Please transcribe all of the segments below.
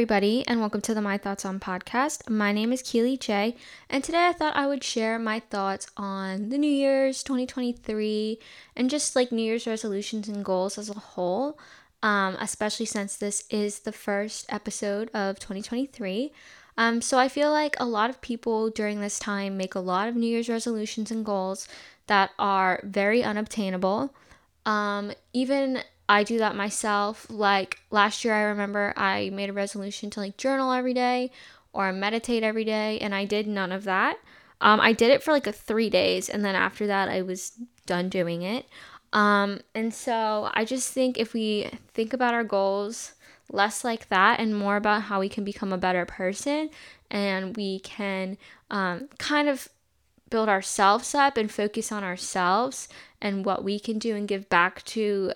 everybody, and welcome to the My Thoughts on podcast. My name is Kele J, and today I thought I would share my thoughts on the New Year's 2023 and just like New Year's resolutions and goals as a whole, um, especially since this is the first episode of 2023. Um, so I feel like a lot of people during this time make a lot of New Year's resolutions and goals that are very unobtainable. Um, even I do that myself. Like last year, I remember I made a resolution to like journal every day or meditate every day, and I did none of that. Um, I did it for like a three days, and then after that, I was done doing it. Um, and so I just think if we think about our goals less like that and more about how we can become a better person and we can um, kind of build ourselves up and focus on ourselves and what we can do and give back to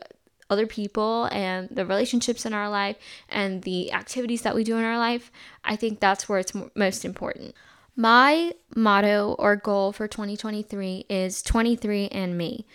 other people and the relationships in our life and the activities that we do in our life, I think that's where it's most important. My motto or goal for 2023 is 23 and me.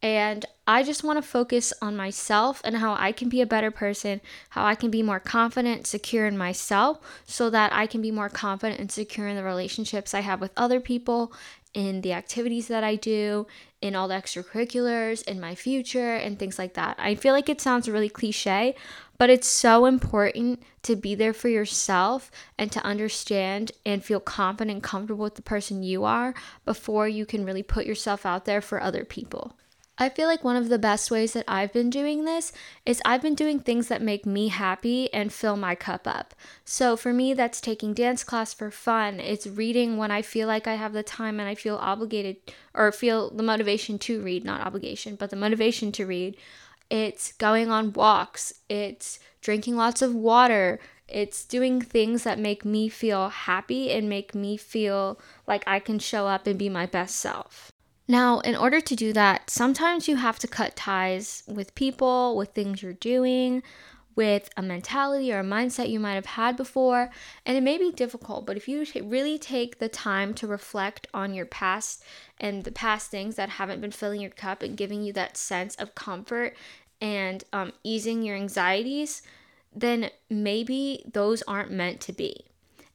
And I just want to focus on myself and how I can be a better person, how I can be more confident, secure in myself, so that I can be more confident and secure in the relationships I have with other people, in the activities that I do, in all the extracurriculars, in my future, and things like that. I feel like it sounds really cliche, but it's so important to be there for yourself and to understand and feel confident and comfortable with the person you are before you can really put yourself out there for other people. I feel like one of the best ways that I've been doing this is I've been doing things that make me happy and fill my cup up. So for me, that's taking dance class for fun. It's reading when I feel like I have the time and I feel obligated or feel the motivation to read, not obligation, but the motivation to read. It's going on walks. It's drinking lots of water. It's doing things that make me feel happy and make me feel like I can show up and be my best self. Now, in order to do that, sometimes you have to cut ties with people, with things you're doing, with a mentality or a mindset you might have had before. And it may be difficult, but if you really take the time to reflect on your past and the past things that haven't been filling your cup and giving you that sense of comfort and um, easing your anxieties, then maybe those aren't meant to be.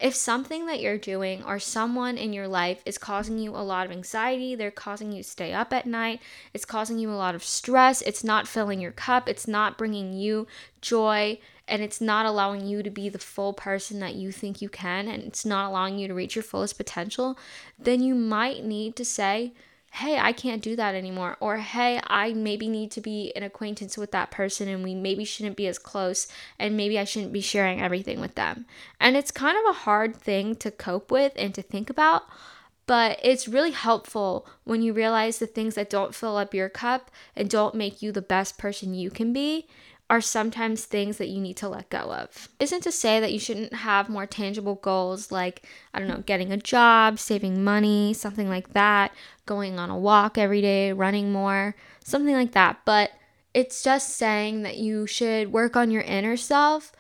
If something that you're doing or someone in your life is causing you a lot of anxiety, they're causing you to stay up at night, it's causing you a lot of stress, it's not filling your cup, it's not bringing you joy, and it's not allowing you to be the full person that you think you can, and it's not allowing you to reach your fullest potential, then you might need to say, hey, I can't do that anymore. Or hey, I maybe need to be an acquaintance with that person and we maybe shouldn't be as close and maybe I shouldn't be sharing everything with them. And it's kind of a hard thing to cope with and to think about. But it's really helpful when you realize the things that don't fill up your cup and don't make you the best person you can be are sometimes things that you need to let go of. Isn't to say that you shouldn't have more tangible goals like, I don't know, getting a job, saving money, something like that, going on a walk every day, running more, something like that. But it's just saying that you should work on your inner self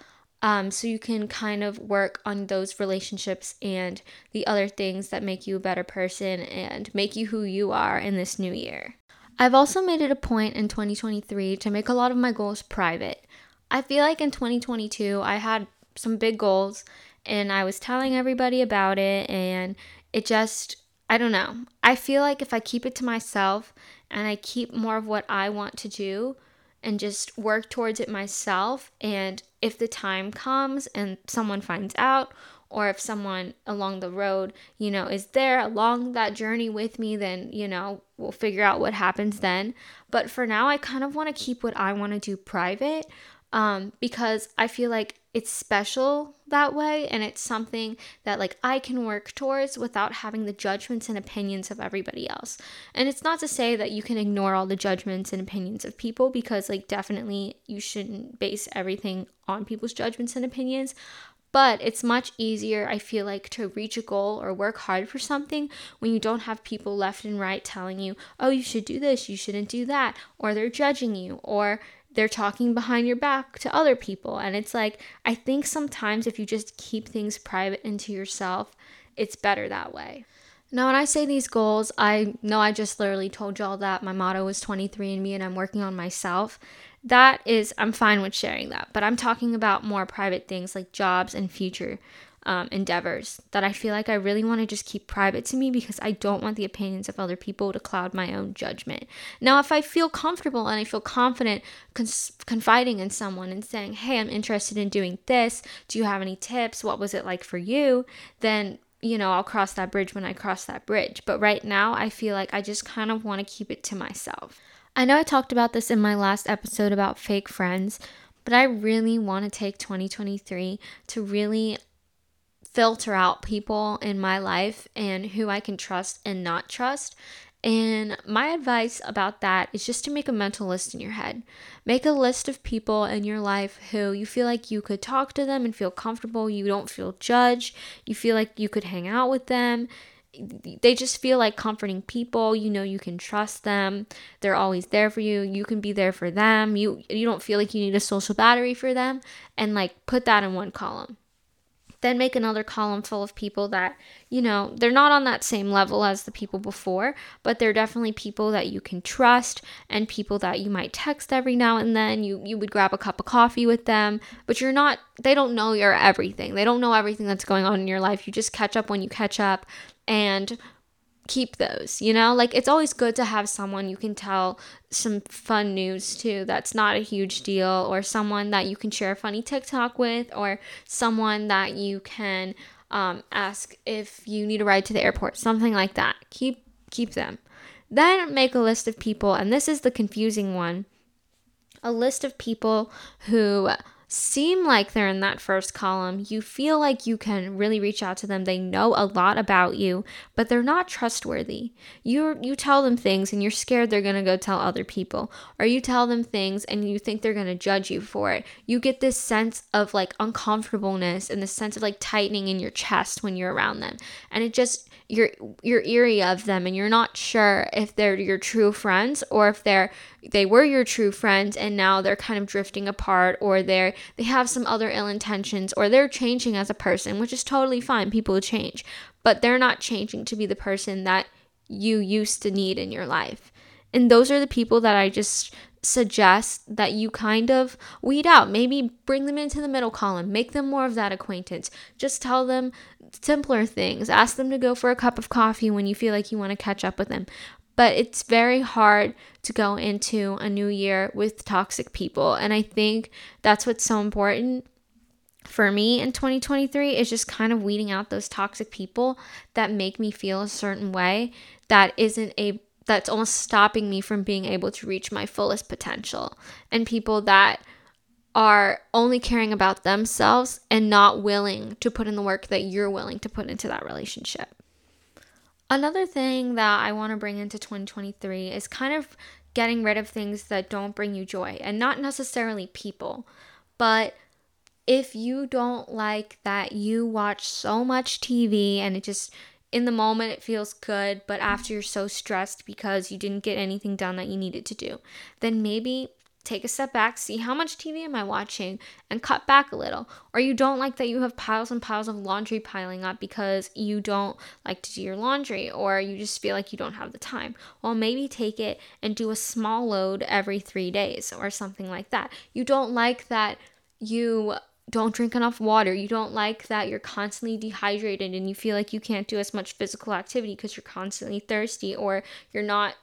um, so you can kind of work on those relationships and the other things that make you a better person and make you who you are in this new year. I've also made it a point in 2023 to make a lot of my goals private. I feel like in 2022 I had some big goals and I was telling everybody about it and it just I don't know. I feel like if I keep it to myself and I keep more of what I want to do and just work towards it myself and if the time comes and someone finds out or if someone along the road, you know, is there along that journey with me, then, you know, we'll figure out what happens then. But for now, I kind of want to keep what I want to do private um, because I feel like it's special that way and it's something that like I can work towards without having the judgments and opinions of everybody else. And it's not to say that you can ignore all the judgments and opinions of people because like definitely you shouldn't base everything on people's judgments and opinions, but it's much easier, I feel like, to reach a goal or work hard for something when you don't have people left and right telling you, oh, you should do this, you shouldn't do that, or they're judging you, or they're talking behind your back to other people. And it's like, I think sometimes if you just keep things private into yourself, it's better that way. Now, when I say these goals, I know I just literally told y'all that my motto is 23 and me and I'm working on myself. That is, I'm fine with sharing that. But I'm talking about more private things like jobs and future um, endeavors that I feel like I really want to just keep private to me because I don't want the opinions of other people to cloud my own judgment. Now, if I feel comfortable and I feel confident cons- confiding in someone and saying, hey, I'm interested in doing this, do you have any tips? What was it like for you? Then you know, I'll cross that bridge when I cross that bridge. But right now, I feel like I just kind of want to keep it to myself. I know I talked about this in my last episode about fake friends, but I really want to take 2023 to really filter out people in my life and who I can trust and not trust. And my advice about that is just to make a mental list in your head. Make a list of people in your life who you feel like you could talk to them and feel comfortable. You don't feel judged. You feel like you could hang out with them. They just feel like comforting people. You know you can trust them. They're always there for you. You can be there for them. You you don't feel like you need a social battery for them and like put that in one column then make another column full of people that, you know, they're not on that same level as the people before, but they're definitely people that you can trust and people that you might text every now and then. You you would grab a cup of coffee with them, but you're not they don't know your everything. They don't know everything that's going on in your life. You just catch up when you catch up and keep those, you know? Like it's always good to have someone you can tell some fun news to that's not a huge deal or someone that you can share a funny TikTok with or someone that you can um, ask if you need a ride to the airport, something like that. Keep keep them. Then make a list of people and this is the confusing one. A list of people who seem like they're in that first column. You feel like you can really reach out to them. They know a lot about you, but they're not trustworthy. You you tell them things and you're scared they're going to go tell other people, or you tell them things and you think they're going to judge you for it. You get this sense of like uncomfortableness and this sense of like tightening in your chest when you're around them. And it just you're you're eerie of them and you're not sure if they're your true friends or if they're they were your true friends and now they're kind of drifting apart or they're they have some other ill intentions or they're changing as a person which is totally fine. People change but they're not changing to be the person that you used to need in your life. And those are the people that I just suggest that you kind of weed out. Maybe bring them into the middle column, make them more of that acquaintance. Just tell them simpler things. Ask them to go for a cup of coffee when you feel like you want to catch up with them. But it's very hard to go into a new year with toxic people. And I think that's what's so important for me in 2023 is just kind of weeding out those toxic people that make me feel a certain way that isn't a that's almost stopping me from being able to reach my fullest potential and people that are only caring about themselves and not willing to put in the work that you're willing to put into that relationship. Another thing that I want to bring into 2023 is kind of getting rid of things that don't bring you joy and not necessarily people, but if you don't like that you watch so much TV and it just in the moment it feels good, but mm-hmm. after you're so stressed because you didn't get anything done that you needed to do, then maybe take a step back, see how much TV am I watching, and cut back a little. Or you don't like that you have piles and piles of laundry piling up because you don't like to do your laundry, or you just feel like you don't have the time. Well, maybe take it and do a small load every three days or something like that. You don't like that you don't drink enough water. You don't like that you're constantly dehydrated and you feel like you can't do as much physical activity because you're constantly thirsty or you're not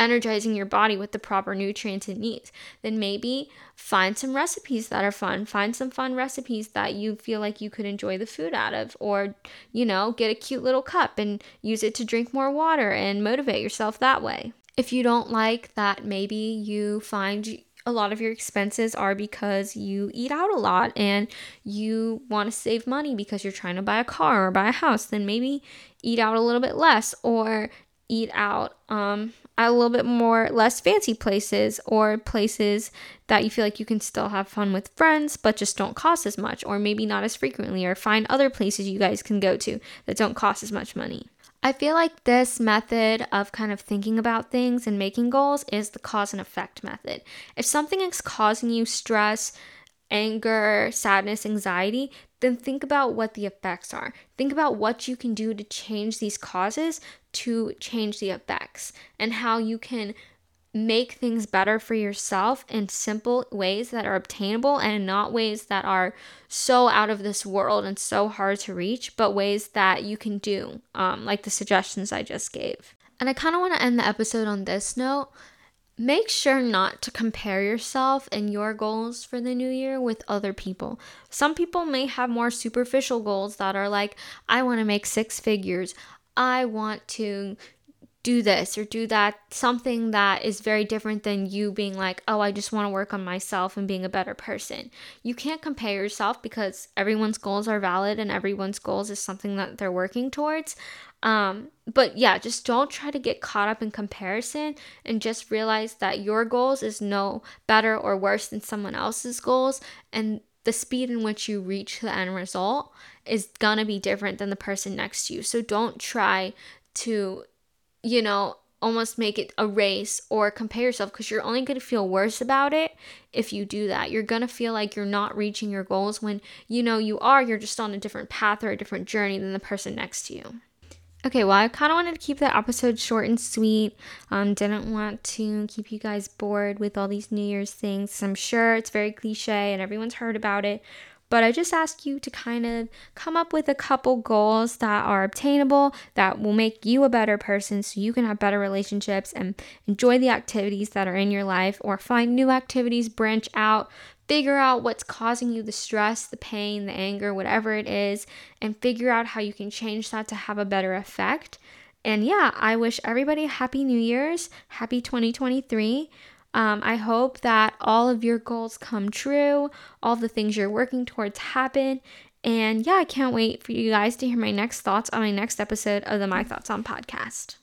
energizing your body with the proper nutrients it needs, then maybe find some recipes that are fun. Find some fun recipes that you feel like you could enjoy the food out of, or, you know, get a cute little cup and use it to drink more water and motivate yourself that way. If you don't like that, maybe you find a lot of your expenses are because you eat out a lot and you want to save money because you're trying to buy a car or buy a house, then maybe eat out a little bit less or eat out um, a little bit more less fancy places or places that you feel like you can still have fun with friends but just don't cost as much or maybe not as frequently or find other places you guys can go to that don't cost as much money. I feel like this method of kind of thinking about things and making goals is the cause and effect method. If something is causing you stress, anger, sadness, anxiety, then think about what the effects are. Think about what you can do to change these causes to change the effects and how you can make things better for yourself in simple ways that are obtainable and not ways that are so out of this world and so hard to reach, but ways that you can do, um, like the suggestions I just gave. And I kind of want to end the episode on this note. Make sure not to compare yourself and your goals for the new year with other people. Some people may have more superficial goals that are like, I want to make six figures. I want to do this or do that, something that is very different than you being like, oh, I just want to work on myself and being a better person. You can't compare yourself because everyone's goals are valid and everyone's goals is something that they're working towards. Um, but yeah, just don't try to get caught up in comparison and just realize that your goals is no better or worse than someone else's goals. And the speed in which you reach the end result is gonna be different than the person next to you. So don't try to you know, almost make it a race or compare yourself because you're only to feel worse about it if you do that. You're to feel like you're not reaching your goals when you know you are, you're just on a different path or a different journey than the person next to you. Okay, well, I kind of wanted to keep that episode short and sweet. Um, didn't want to keep you guys bored with all these New Year's things. I'm sure it's very cliche and everyone's heard about it, but I just ask you to kind of come up with a couple goals that are obtainable, that will make you a better person so you can have better relationships and enjoy the activities that are in your life, or find new activities, branch out, figure out what's causing you the stress, the pain, the anger, whatever it is, and figure out how you can change that to have a better effect. And yeah, I wish everybody happy New Year's, happy 2023. Um, I hope that all of your goals come true, all the things you're working towards happen. And yeah, I can't wait for you guys to hear my next thoughts on my next episode of the My Thoughts on podcast.